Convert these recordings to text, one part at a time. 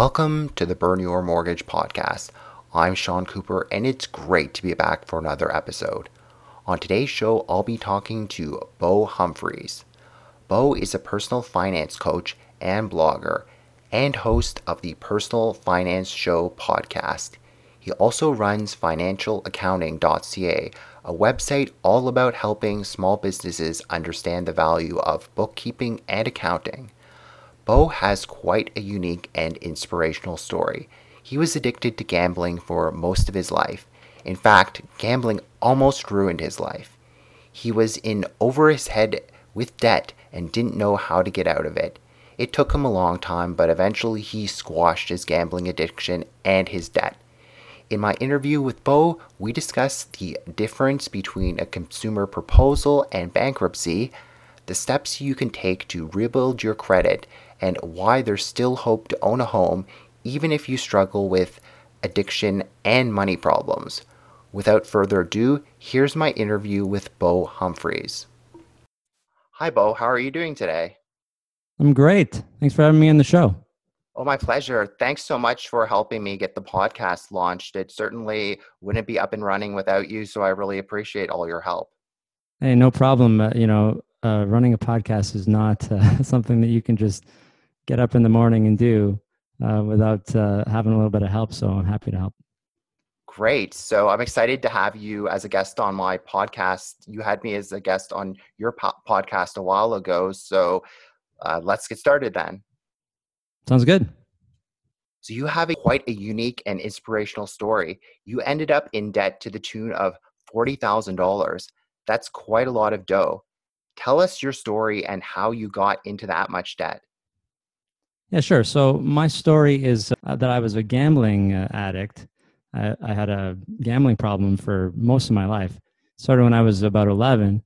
Welcome to the Burn Your Mortgage podcast. I'm Sean Cooper, and it's great to be back for another episode. On today's show, I'll be talking to Beau Humphreys. Beau is a personal finance coach and blogger and host of the Personal Finance Show podcast. He also runs financialaccounting.ca, a website all about helping small businesses understand the value of bookkeeping and accounting. Beau has quite a unique and inspirational story. He was addicted to gambling for most of his life. In fact, gambling almost ruined his life. He was in over his head with debt and didn't know how to get out of it. It took him a long time, but eventually he squashed his gambling addiction and his debt. In my interview with Beau, we discussed the difference between a consumer proposal and bankruptcy, the steps you can take to rebuild your credit, and why there's still hope to own a home even if you struggle with addiction and money problems. Without further ado, here's my interview with Beau Humphreys. Hi, Beau. How are you doing today? I'm great. Thanks for having me on the show. Oh, my pleasure. Thanks so much for helping me get the podcast launched. It certainly wouldn't be up and running without you, so I really appreciate all your help. Hey, no problem. Uh, you know, uh, running a podcast is not uh, something that you can just get up in the morning and do uh, without uh, having a little bit of help. So I'm happy to help. Great. So I'm excited to have you as a guest on my podcast. You had me as a guest on your po- podcast a while ago. So uh, let's get started then. Sounds good. So you have a, quite a unique and inspirational story. You ended up in debt to the tune of $40,000. That's quite a lot of dough. Tell us your story and how you got into that much debt. Yeah, sure. So my story is uh, that I was a gambling uh, addict. I, I, had a gambling problem for most of my life. Started when I was about 11.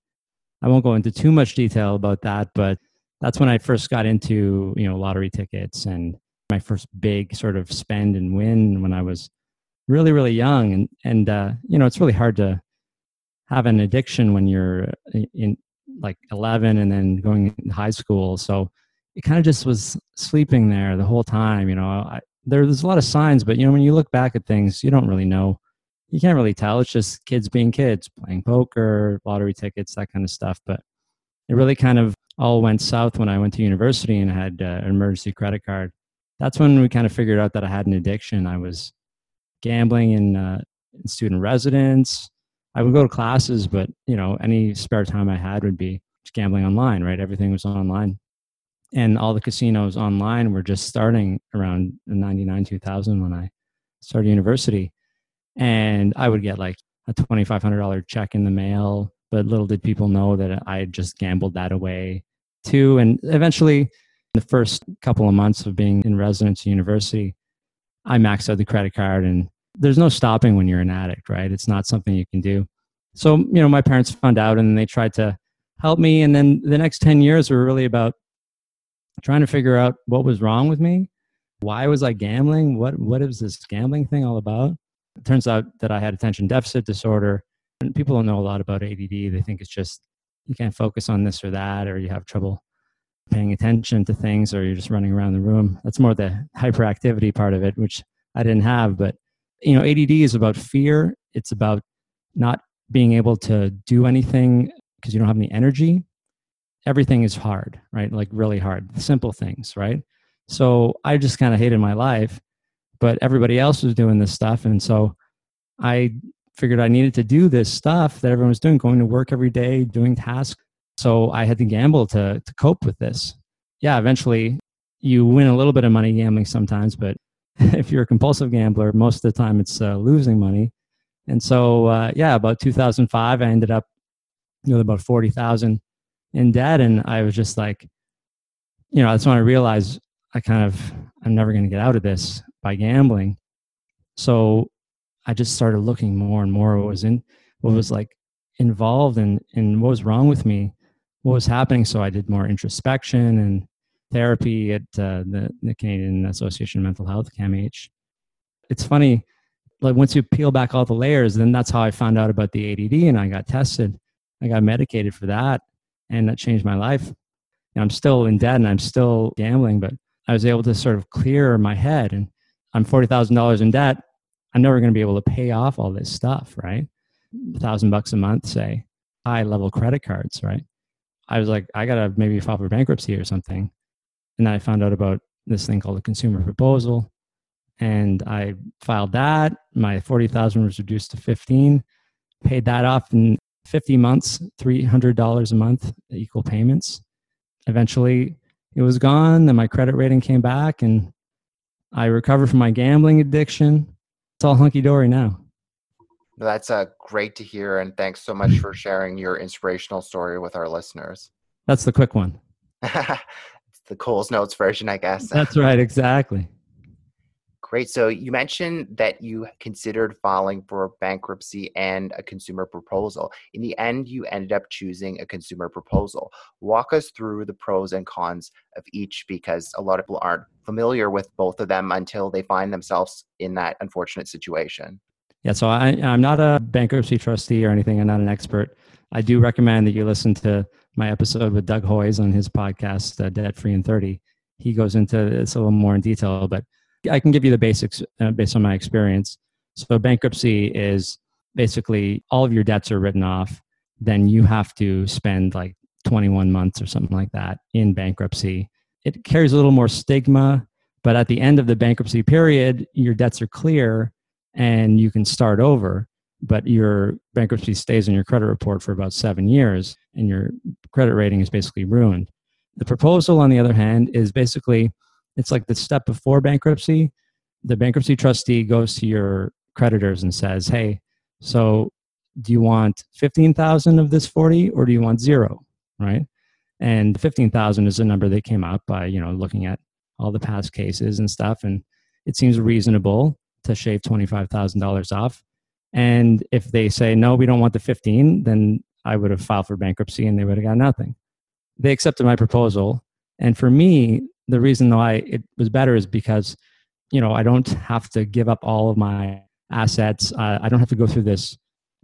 I won't go into too much detail about that, but that's when I first got into you know lottery tickets and my first big sort of spend and win when I was really really young. And and uh, you know it's really hard to have an addiction when you're uh, in like 11 and then going in high school. So it kind of just was sleeping there the whole time. You know, I, there, there's a lot of signs, but you know, when you look back at things, you don't really know. You can't really tell. It's just kids being kids, playing poker, lottery tickets, that kind of stuff. But it really kind of all went south when I went to university and had uh, an emergency credit card. That's when we kind of figured out that I had an addiction. I was gambling in, uh, in student residence. I would go to classes, but you know, any spare time I had would be gambling online. Right, everything was online and all the casinos online were just starting around 99 2000 when i started university. And i would get like a $2500 check in the mail but little did people know that i had just gambled that away too. And eventually the first couple of months of being in residence university i maxed out the credit card and there's no stopping when you're an addict right? It's not something you can do. So you know my parents found out and they tried to help me and then the next 10 years were really about trying to figure out what was wrong with me. Why was I gambling? What what is this gambling thing all about? It turns out that I had attention deficit disorder. And people don't know a lot about ADD. They think it's just you can't focus on this or that, or you have trouble paying attention to things, or you're just running around the room. That's more the hyperactivity part of it, which I didn't have. But you know, ADD is about fear. It's about not being able to do anything because you don't have any energy everything is hard, right? Like really hard, simple things, right? So I just kind of hated my life, but everybody else was doing this stuff. And so I figured I needed to do this stuff that everyone was doing, going to work every day, doing tasks. So I had to gamble to, to cope with this. Yeah, eventually you win a little bit of money gambling sometimes, but if you're a compulsive gambler, most of the time it's uh, losing money. And so, uh, yeah, about 2005, I ended up with about 40,000 in debt. And I was just like, you know, that's when I realized I kind of, I'm never going to get out of this by gambling. So I just started looking more and more what was in, what was like involved and, and what was wrong with me, what was happening. So I did more introspection and therapy at uh, the, the Canadian Association of Mental Health, CAMH. It's funny, like once you peel back all the layers, then that's how I found out about the ADD and I got tested. I got medicated for that and that changed my life. And I'm still in debt and I'm still gambling, but I was able to sort of clear my head and I'm $40,000 in debt. I'm never going to be able to pay off all this stuff, right? A thousand bucks a month, say, high level credit cards, right? I was like, I got to maybe file for bankruptcy or something. And then I found out about this thing called a consumer proposal. And I filed that. My 40,000 was reduced to 15, paid that off in 50 months, $300 a month, equal payments. Eventually, it was gone. Then my credit rating came back and I recovered from my gambling addiction. It's all hunky dory now. That's uh, great to hear. And thanks so much for sharing your inspirational story with our listeners. That's the quick one. the Coles Notes version, I guess. That's right, exactly. Great. So you mentioned that you considered filing for bankruptcy and a consumer proposal. In the end, you ended up choosing a consumer proposal. Walk us through the pros and cons of each because a lot of people aren't familiar with both of them until they find themselves in that unfortunate situation. Yeah, so I, I'm not a bankruptcy trustee or anything. I'm not an expert. I do recommend that you listen to my episode with Doug Hoyes on his podcast, uh, Debt Free in 30. He goes into this a little more in detail, but I can give you the basics uh, based on my experience. So, bankruptcy is basically all of your debts are written off. Then you have to spend like 21 months or something like that in bankruptcy. It carries a little more stigma, but at the end of the bankruptcy period, your debts are clear and you can start over. But your bankruptcy stays on your credit report for about seven years, and your credit rating is basically ruined. The proposal, on the other hand, is basically it's like the step before bankruptcy. The bankruptcy trustee goes to your creditors and says, "Hey, so do you want 15,000 of this 40 or do you want zero?" Right? And 15,000 is a number that came out by, you know, looking at all the past cases and stuff and it seems reasonable to shave $25,000 off. And if they say, no, we don't want the 15, then I would have filed for bankruptcy and they would have got nothing. They accepted my proposal. And for me, the reason why it was better is because you know i don't have to give up all of my assets. Uh, i don't have to go through this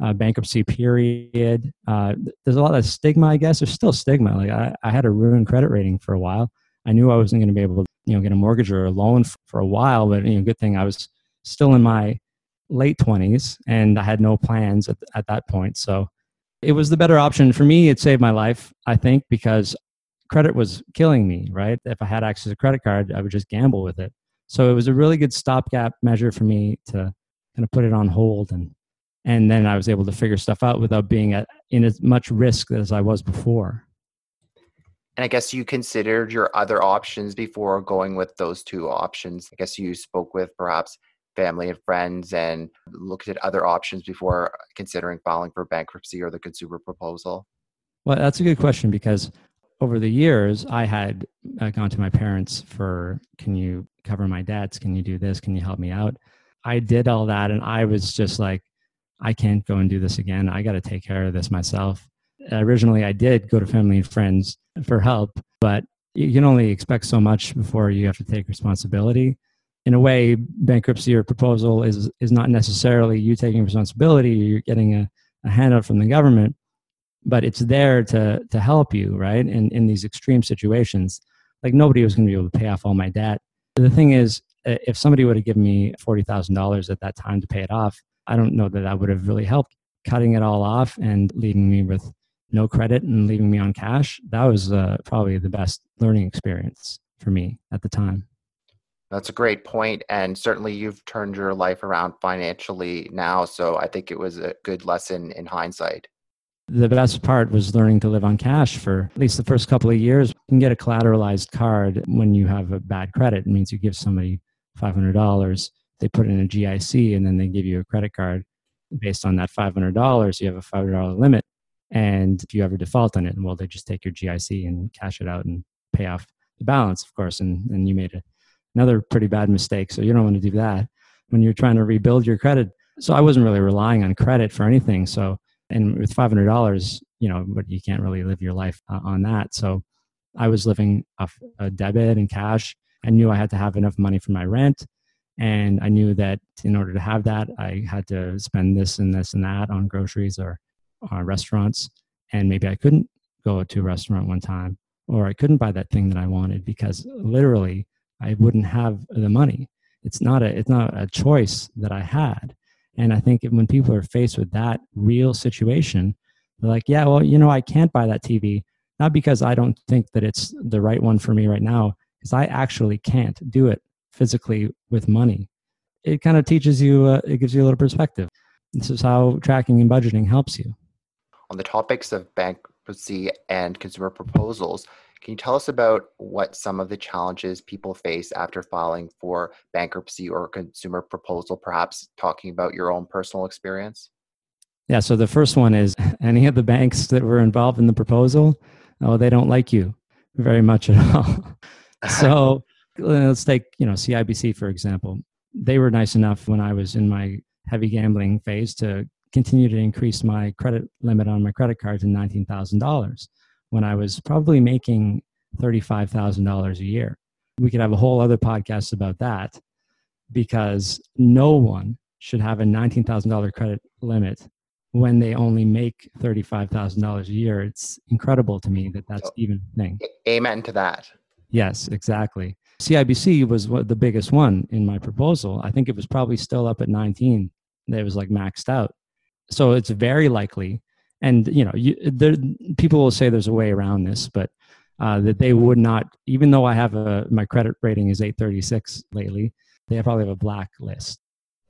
uh, bankruptcy period. Uh, there's a lot of stigma i guess. There's still stigma. Like I, I had a ruined credit rating for a while. I knew i wasn't going to be able to you know get a mortgage or a loan for, for a while but you know good thing i was still in my late 20s and i had no plans at, at that point. So it was the better option for me. It saved my life i think because credit was killing me, right? If I had access to a credit card, I would just gamble with it. So it was a really good stopgap measure for me to kind of put it on hold and and then I was able to figure stuff out without being at, in as much risk as I was before. And I guess you considered your other options before going with those two options. I guess you spoke with perhaps family and friends and looked at other options before considering filing for bankruptcy or the consumer proposal. Well, that's a good question because over the years, I had uh, gone to my parents for, can you cover my debts? Can you do this? Can you help me out? I did all that and I was just like, I can't go and do this again. I got to take care of this myself. Originally, I did go to family and friends for help, but you can only expect so much before you have to take responsibility. In a way, bankruptcy or proposal is, is not necessarily you taking responsibility, you're getting a, a handout from the government but it's there to to help you right in in these extreme situations. Like nobody was going to be able to pay off all my debt. The thing is if somebody would have given me $40,000 at that time to pay it off i don't know that that would have really helped. Cutting it all off and leaving me with no credit and leaving me on cash that was uh, probably the best learning experience for me at the time. That's a great point and certainly you've turned your life around financially now so i think it was a good lesson in hindsight the best part was learning to live on cash for at least the first couple of years. You can get a collateralized card when you have a bad credit. It means you give somebody $500, they put in a GIC, and then they give you a credit card based on that $500. You have a $500 limit. And if you ever default on it, well, they just take your GIC and cash it out and pay off the balance, of course. And, and you made a, another pretty bad mistake. So you don't want to do that when you're trying to rebuild your credit. So I wasn't really relying on credit for anything. So, and with $500, you know, but you can't really live your life uh, on that. So I was living off a debit and cash. I knew I had to have enough money for my rent. And I knew that in order to have that, I had to spend this and this and that on groceries or uh, restaurants, and maybe I couldn't go to a restaurant one time, or I couldn't buy that thing that I wanted because literally I wouldn't have the money. It's not a it's not a choice that I had. And I think when people are faced with that real situation, they're like, yeah, well, you know, I can't buy that TV, not because I don't think that it's the right one for me right now, because I actually can't do it physically with money. It kind of teaches you, uh, it gives you a little perspective. This is how tracking and budgeting helps you on the topics of bankruptcy and consumer proposals, can you tell us about what some of the challenges people face after filing for bankruptcy or consumer proposal, perhaps talking about your own personal experience? Yeah, so the first one is any of the banks that were involved in the proposal, oh, they don't like you very much at all. so let's take, you know, CIBC for example. They were nice enough when I was in my heavy gambling phase to continue to increase my credit limit on my credit card to $19,000 when I was probably making $35,000 a year. We could have a whole other podcast about that because no one should have a $19,000 credit limit when they only make $35,000 a year. It's incredible to me that that's even a thing. Amen to that. Yes, exactly. CIBC was the biggest one in my proposal. I think it was probably still up at 19. It was like maxed out so it's very likely and you know you, there, people will say there's a way around this but uh, that they would not even though i have a my credit rating is 836 lately they probably have a blacklist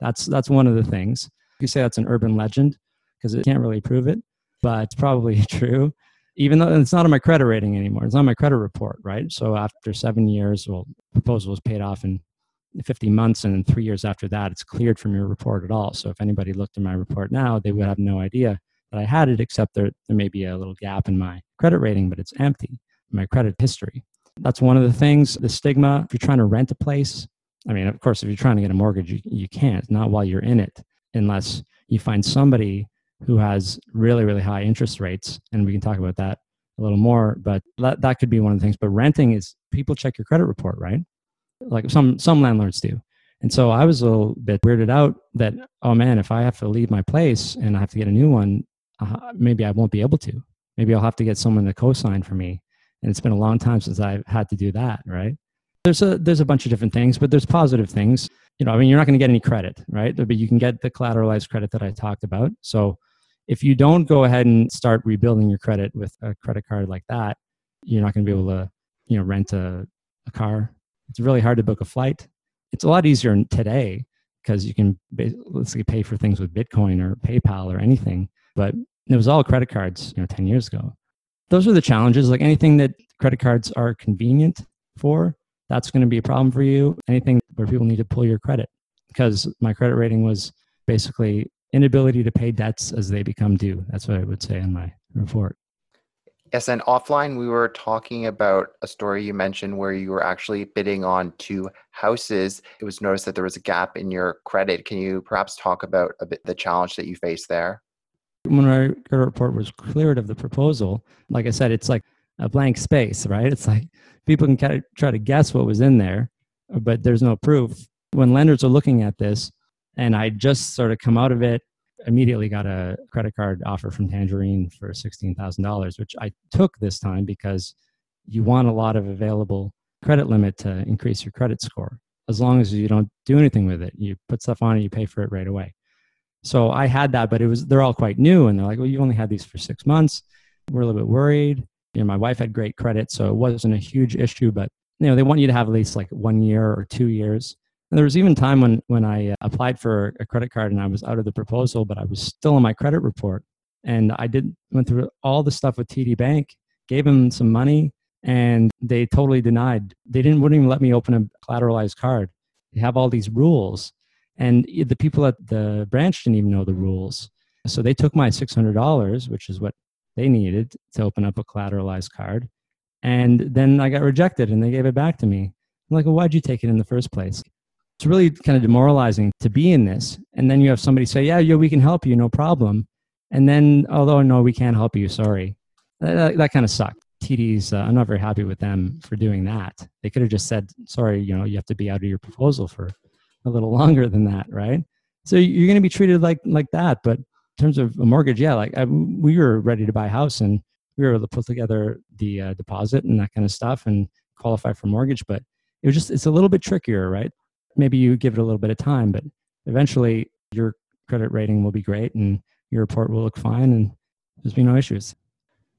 that's that's one of the things. You say that's an urban legend because it can't really prove it but it's probably true. Even though it's not on my credit rating anymore. It's on my credit report right? So after seven years well proposal was paid off in 50 months and three years after that it's cleared from your report at all. So if anybody looked at my report now they would have no idea that i had it except there, there may be a little gap in my credit rating but it's empty my credit history. That's one of the things the stigma if you're trying to rent a place i mean of course if you're trying to get a mortgage you, you can't not while you're in it unless you find somebody who has really really high interest rates and we can talk about that a little more but that, that could be one of the things but renting is people check your credit report right? Like some some landlords do. And so i was a little bit weirded out that oh man if i have to leave my place and i have to get a new one uh, maybe i won't be able to. Maybe i'll have to get someone to co-sign for me. And it's been a long time since i've had to do that right? There's a there's a bunch of different things but there's positive things. You know i mean you're not going to get any credit right? But you can get the collateralized credit that i talked about. So if you don't go ahead and start rebuilding your credit with a credit card like that you're not going to be able to you know rent a, a car. It's really hard to book a flight. It's a lot easier today because you can basically pay for things with Bitcoin or PayPal or anything. But it was all credit cards, you know, 10 years ago. Those are the challenges. Like anything that credit cards are convenient for, that's going to be a problem for you. Anything where people need to pull your credit because my credit rating was basically inability to pay debts as they become due. That's what I would say in my report. Yes, and offline, we were talking about a story you mentioned where you were actually bidding on two houses. It was noticed that there was a gap in your credit. Can you perhaps talk about a bit the challenge that you faced there? When our credit report was cleared of the proposal, like I said, it's like a blank space, right? It's like people can kind of try to guess what was in there, but there's no proof. When lenders are looking at this, and I just sort of come out of it immediately got a credit card offer from Tangerine for $16,000, which I took this time because you want a lot of available credit limit to increase your credit score. As long as you don't do anything with it, you put stuff on it, you pay for it right away. So I had that, but it was they're all quite new, and they're like, "Well, you only had these for six months." We're a little bit worried. You know, my wife had great credit, so it wasn't a huge issue. But you know, they want you to have at least like one year or two years and there was even time when when I uh, applied for a credit card and I was out of the proposal, but I was still on my credit report. And I did went through all the stuff with TD Bank, gave them some money, and they totally denied. They didn't wouldn't even let me open a collateralized card. They have all these rules, and the people at the branch didn't even know the rules. So they took my six hundred dollars, which is what they needed to open up a collateralized card. And then I got rejected and they gave it back to me. I'm like, well, why'd you take it in the first place? It's really kind of demoralizing to be in this. And then you have somebody say, yeah, yeah, we can help you, no problem. And then, although, no, we can't help you, sorry. That, that kind of sucked. TD's, uh, I'm not very happy with them for doing that. They could have just said, sorry, you know, you have to be out of your proposal for a little longer than that, right? So you're going to be treated like like that. But in terms of a mortgage, yeah, like I, we were ready to buy a house and we were able to put together the uh, deposit and that kind of stuff and qualify for mortgage. But it was just it's a little bit trickier, right? Maybe you give it a little bit of time, but eventually your credit rating will be great and your report will look fine and there's be no issues.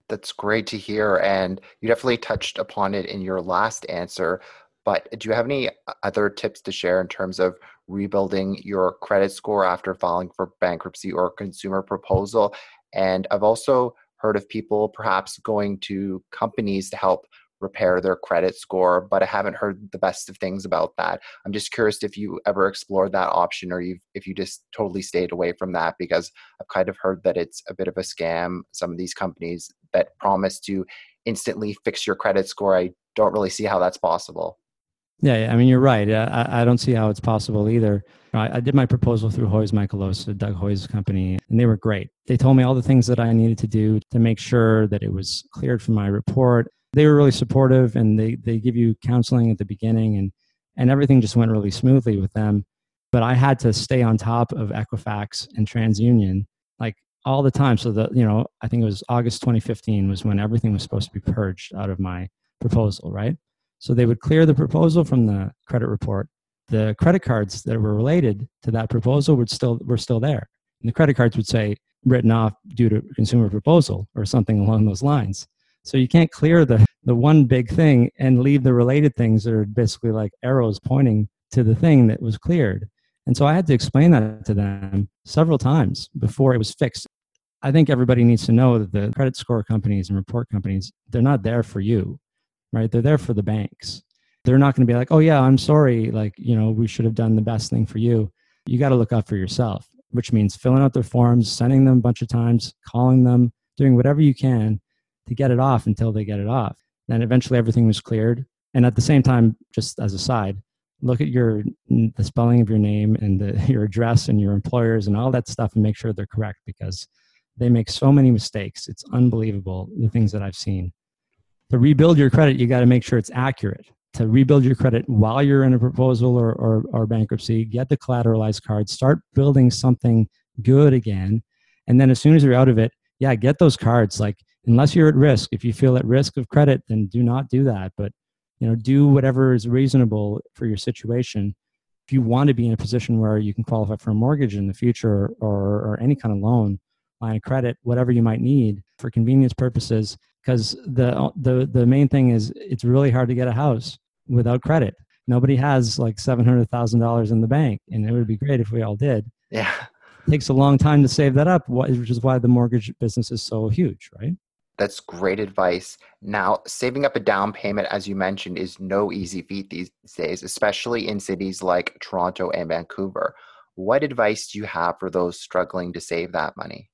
That's great to hear. And you definitely touched upon it in your last answer. But do you have any uh, other tips to share in terms of rebuilding your credit score after filing for bankruptcy or consumer proposal? And I've also heard of people perhaps going to companies to help repair their credit score, but I haven't heard the best of things about that. I'm just curious if you ever explored that option or you if you just totally stayed away from that because I've kind of heard that it's a bit of a scam. Some of these companies that promise to instantly fix your credit score, I don't really see how that's possible. Yeah, I mean, you're right. I, I don't see how it's possible either. I, I did my proposal through Hoyes Michalos, Doug Hoyes' company, and they were great. They told me all the things that I needed to do to make sure that it was cleared from my report they were really supportive and they, they give you counseling at the beginning and, and everything just went really smoothly with them. But I had to stay on top of Equifax and TransUnion like all the time. So the, you know, I think it was August 2015 was when everything was supposed to be purged out of my proposal, right? So they would clear the proposal from the credit report. The credit cards that were related to that proposal would still were still there. And the credit cards would say written off due to consumer proposal or something along those lines. So you can't clear the, the one big thing and leave the related things that are basically like arrows pointing to the thing that was cleared. And so I had to explain that to them several times before it was fixed. I think everybody needs to know that the credit score companies and report companies, they're not there for you, right? They're there for the banks. They're not going to be like, oh, yeah, I'm sorry. Like, you know, we should have done the best thing for you. You got to look out for yourself, which means filling out their forms, sending them a bunch of times, calling them, doing whatever you can to get it off until they get it off. Then eventually everything was cleared. And at the same time, just as a side, look at your the spelling of your name and the, your address and your employers and all that stuff and make sure they're correct because they make so many mistakes. It's unbelievable the things that I've seen. To rebuild your credit, you got to make sure it's accurate. To rebuild your credit while you're in a proposal or, or, or bankruptcy, get the collateralized card, start building something good again. And then as soon as you're out of it, yeah, get those cards. Like unless you're at risk if you feel at risk of credit then do not do that but you know do whatever is reasonable for your situation if you want to be in a position where you can qualify for a mortgage in the future or, or any kind of loan line of credit whatever you might need for convenience purposes because the, the the main thing is it's really hard to get a house without credit nobody has like $700000 in the bank and it would be great if we all did yeah it takes a long time to save that up which is why the mortgage business is so huge right that's great advice. Now, saving up a down payment, as you mentioned, is no easy feat these days, especially in cities like Toronto and Vancouver. What advice do you have for those struggling to save that money?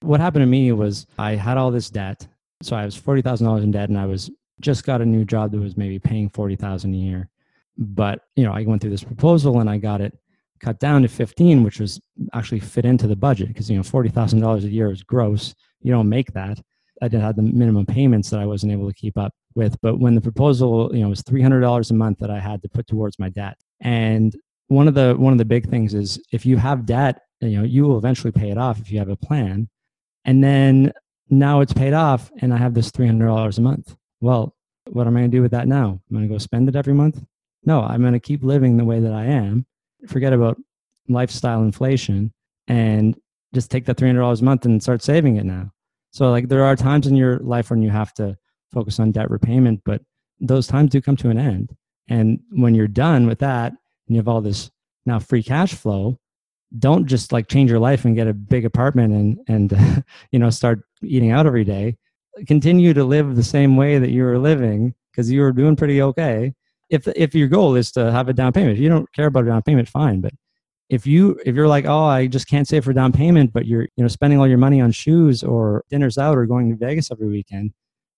What happened to me was I had all this debt. So I was $40,000 in debt and I was just got a new job that was maybe paying 40,000 a year. But, you know, I went through this proposal and I got it cut down to 15, which was actually fit into the budget because, you know, $40,000 a year is gross. You don't make that. I didn't have the minimum payments that I wasn't able to keep up with. But when the proposal, you know, was three hundred dollars a month that I had to put towards my debt, and one of the one of the big things is if you have debt, you know, you will eventually pay it off if you have a plan, and then now it's paid off, and I have this three hundred dollars a month. Well, what am I going to do with that now? I'm going to go spend it every month? No, I'm going to keep living the way that I am. Forget about lifestyle inflation and just take that $300 a month and start saving it now. So like there are times in your life when you have to focus on debt repayment, but those times do come to an end. And when you're done with that and you have all this now free cash flow, don't just like change your life and get a big apartment and and you know start eating out every day. Continue to live the same way that you were living because you were doing pretty okay. If if your goal is to have a down payment, if you don't care about a down payment, fine. But if you if you're like oh i just can't save for down payment but you're you know spending all your money on shoes or dinners out or going to vegas every weekend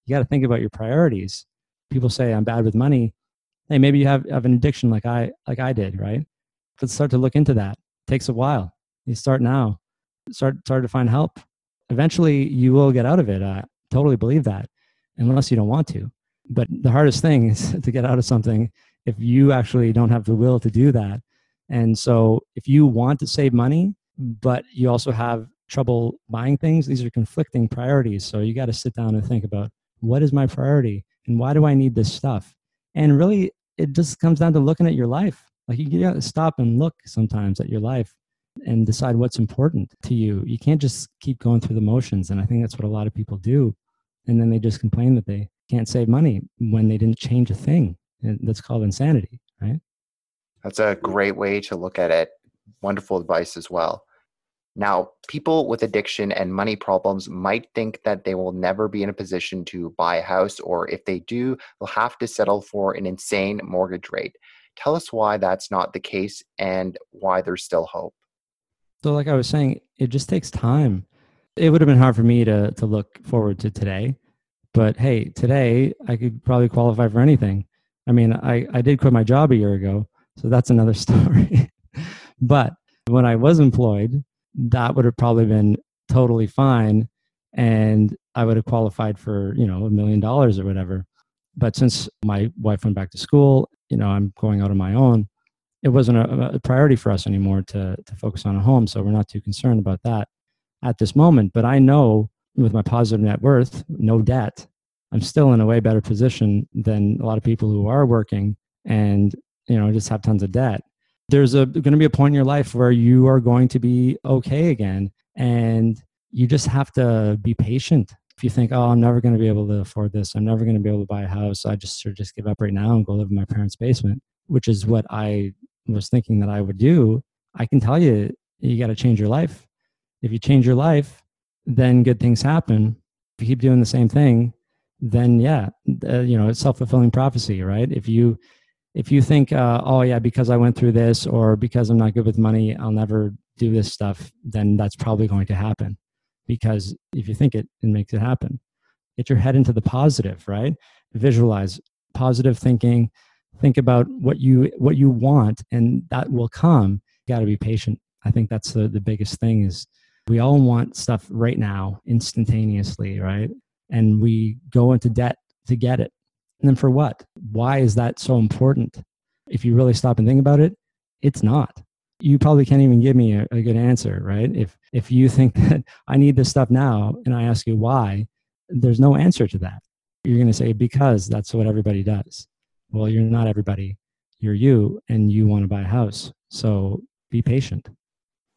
you got to think about your priorities people say i'm bad with money hey maybe you have, have an addiction like i like i did right let's start to look into that it takes a while you start now start start to find help eventually you will get out of it. I totally believe that unless you don't want to. But the hardest thing is to get out of something if you actually don't have the will to do that. And so if you want to save money but you also have trouble buying things these are conflicting priorities. So you got to sit down and think about what is my priority and why do i need this stuff? And really it just comes down to looking at your life. Like you got to stop and look sometimes at your life and decide what's important to you you can't just keep going through the motions and i think that's what a lot of people do and then they just complain that they can't save money when they didn't change a thing and that's called insanity right that's a great way to look at it wonderful advice as well now, people with addiction and money problems might think that they will never be in a position to buy a house, or if they do, they'll have to settle for an insane mortgage rate. Tell us why that's not the case and why there's still hope. So, like I was saying, it just takes time. It would have been hard for me to, to look forward to today. But hey, today I could probably qualify for anything. I mean, I, I did quit my job a year ago, so that's another story. but when I was employed, that would have probably been totally fine and I would have qualified for, you know, a million dollars or whatever. But since my wife went back to school, you know, I'm going out on my own. It wasn't a, a priority for us anymore to to focus on a home, so we're not too concerned about that at this moment. But I know with my positive net worth, no debt, I'm still in a way better position than a lot of people who are working and you know just have tons of debt there's a going to be a point in your life where you are going to be okay again and you just have to be patient if you think oh i'm never going to be able to afford this i'm never going to be able to buy a house i just should just give up right now and go live in my parents basement which is what i was thinking that i would do i can tell you you got to change your life if you change your life then good things happen if you keep doing the same thing then yeah uh, you know it's self-fulfilling prophecy right if you if you think, uh, oh yeah, because I went through this or because I'm not good with money, I'll never do this stuff, then that's probably going to happen. Because if you think it, it makes it happen. Get your head into the positive, right? Visualize positive thinking. Think about what you what you want, and that will come. Got to be patient. I think that's the the biggest thing is we all want stuff right now, instantaneously, right? And we go into debt to get it and then for what? Why is that so important? If you really stop and think about it, it's not. You probably can't even give me a, a good answer, right? If if you think that I need this stuff now and I ask you why, there's no answer to that. You're going to say because that's what everybody does. Well, you're not everybody. You're you and you want to buy a house. So be patient.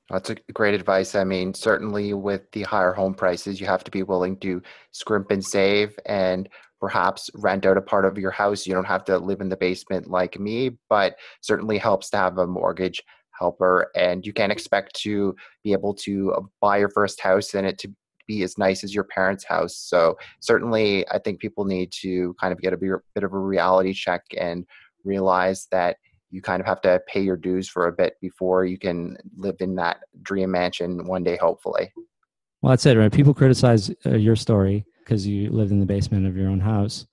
That's a great advice. I mean, certainly with the higher home prices, you have to be willing to scrimp and save and perhaps rent out a part of your house. You don't have to live in the basement like me, but certainly helps to have a mortgage helper. And you can't expect to be able to buy your first house and it to be as nice as your parents' house. So certainly, I think people need to kind of get a bit of a reality check and realize that you kind of have to pay your dues for a bit before you can live in that dream mansion one day, hopefully. Well, that's it, right? People criticize uh, your story because you lived in the basement of your own house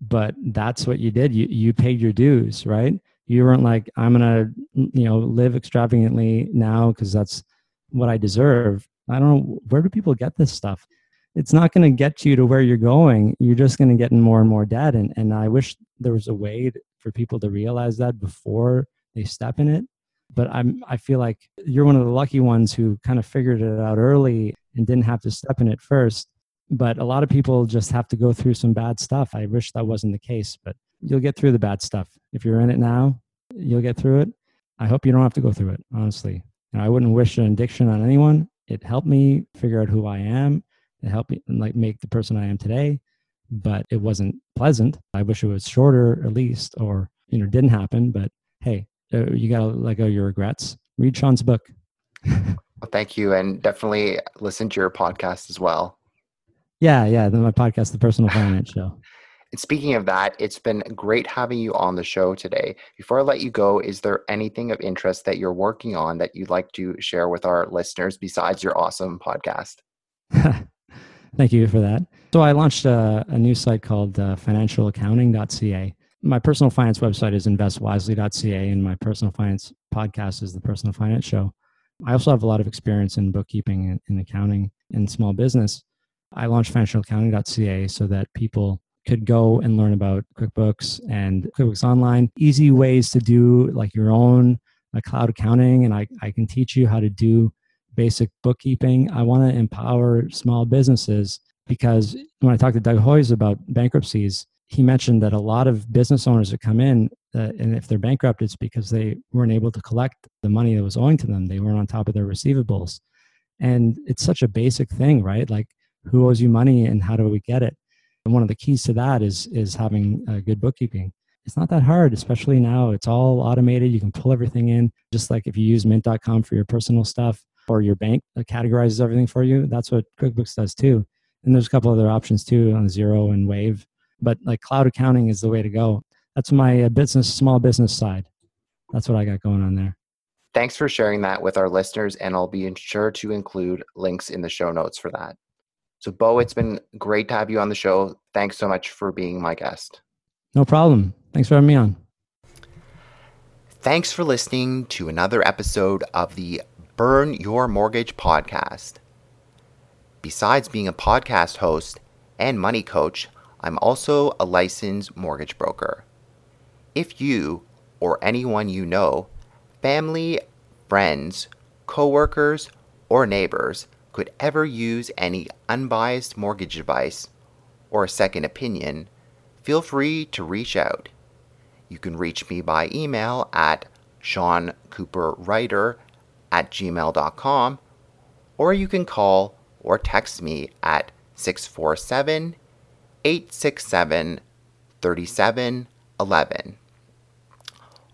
but that's what you did you you paid your dues right you weren't like i'm gonna you know live extravagantly now because that's what i deserve i don't know where do people get this stuff it's not going to get you to where you're going you're just going to get in more and more debt and, and i wish there was a way for people to realize that before they step in it but i'm i feel like you're one of the lucky ones who kind of figured it out early and didn't have to step in it first but a lot of people just have to go through some bad stuff. I wish that wasn't the case, but you'll get through the bad stuff. If you're in it now, you'll get through it. I hope you don't have to go through it, honestly. I wouldn't wish an addiction on anyone. It helped me figure out who I am. It helped me like make the person I am today, but it wasn't pleasant. I wish it was shorter at least, or you know, didn't happen. But hey, uh, you gotta let go your regrets. Read Sean's book. well, thank you, and definitely listen to your podcast as well. Yeah, yeah. My podcast, The Personal Finance Show. And speaking of that, it's been great having you on the show today. Before I let you go, is there anything of interest that you're working on that you'd like to share with our listeners besides your awesome podcast? Thank you for that. So, I launched a, a new site called uh, financialaccounting.ca. My personal finance website is investwisely.ca, and my personal finance podcast is the Personal Finance Show. I also have a lot of experience in bookkeeping and in accounting in small business. I launched financialaccounting.ca so that people could go and learn about QuickBooks and QuickBooks Online, easy ways to do like your own uh, cloud accounting. And I, I can teach you how to do basic bookkeeping. I want to empower small businesses because when I talked to Doug Hoyes about bankruptcies, he mentioned that a lot of business owners that come in, uh, and if they're bankrupt, it's because they weren't able to collect the money that was owing to them. They weren't on top of their receivables. And it's such a basic thing, right? Like, who owes you money and how do we get it? And one of the keys to that is is having uh, good bookkeeping. It's not that hard, especially now. It's all automated. You can pull everything in, just like if you use Mint.com for your personal stuff or your bank categorizes everything for you. That's what QuickBooks does too. And there's a couple other options too on Xero and Wave. But like cloud accounting is the way to go. That's my uh, business, small business side. That's what I got going on there. Thanks for sharing that with our listeners, and I'll be sure to include links in the show notes for that. So, Beau, it's been great to have you on the show. Thanks so much for being my guest. No problem. Thanks for having me on. Thanks for listening to another episode of the Burn Your Mortgage podcast. Besides being a podcast host and money coach, I'm also a licensed mortgage broker. If you or anyone you know, family, friends, coworkers, or neighbors could ever use any unbiased mortgage advice or a second opinion, feel free to reach out. You can reach me by email at seancooperwriter at gmail.com or you can call or text me at 647 867 3711.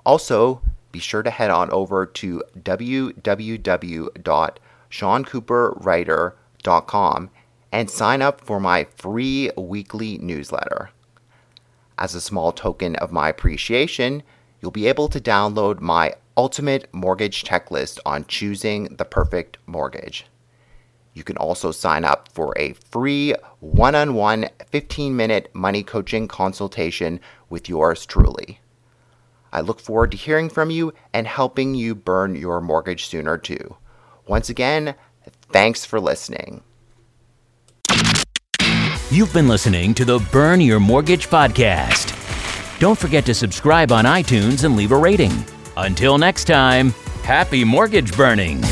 Also, be sure to head on over to www seancooperwriter.com and sign up for my free weekly newsletter. As a small token of my appreciation, you'll be able to download my ultimate mortgage checklist on choosing the perfect mortgage. You can also sign up for a free one on one 15 minute money coaching consultation with yours truly. I look forward to hearing from you and helping you burn your mortgage sooner too. Once again, thanks for listening. You've been listening to the Burn Your Mortgage podcast. Don't forget to subscribe on iTunes and leave a rating. Until next time, happy mortgage burning.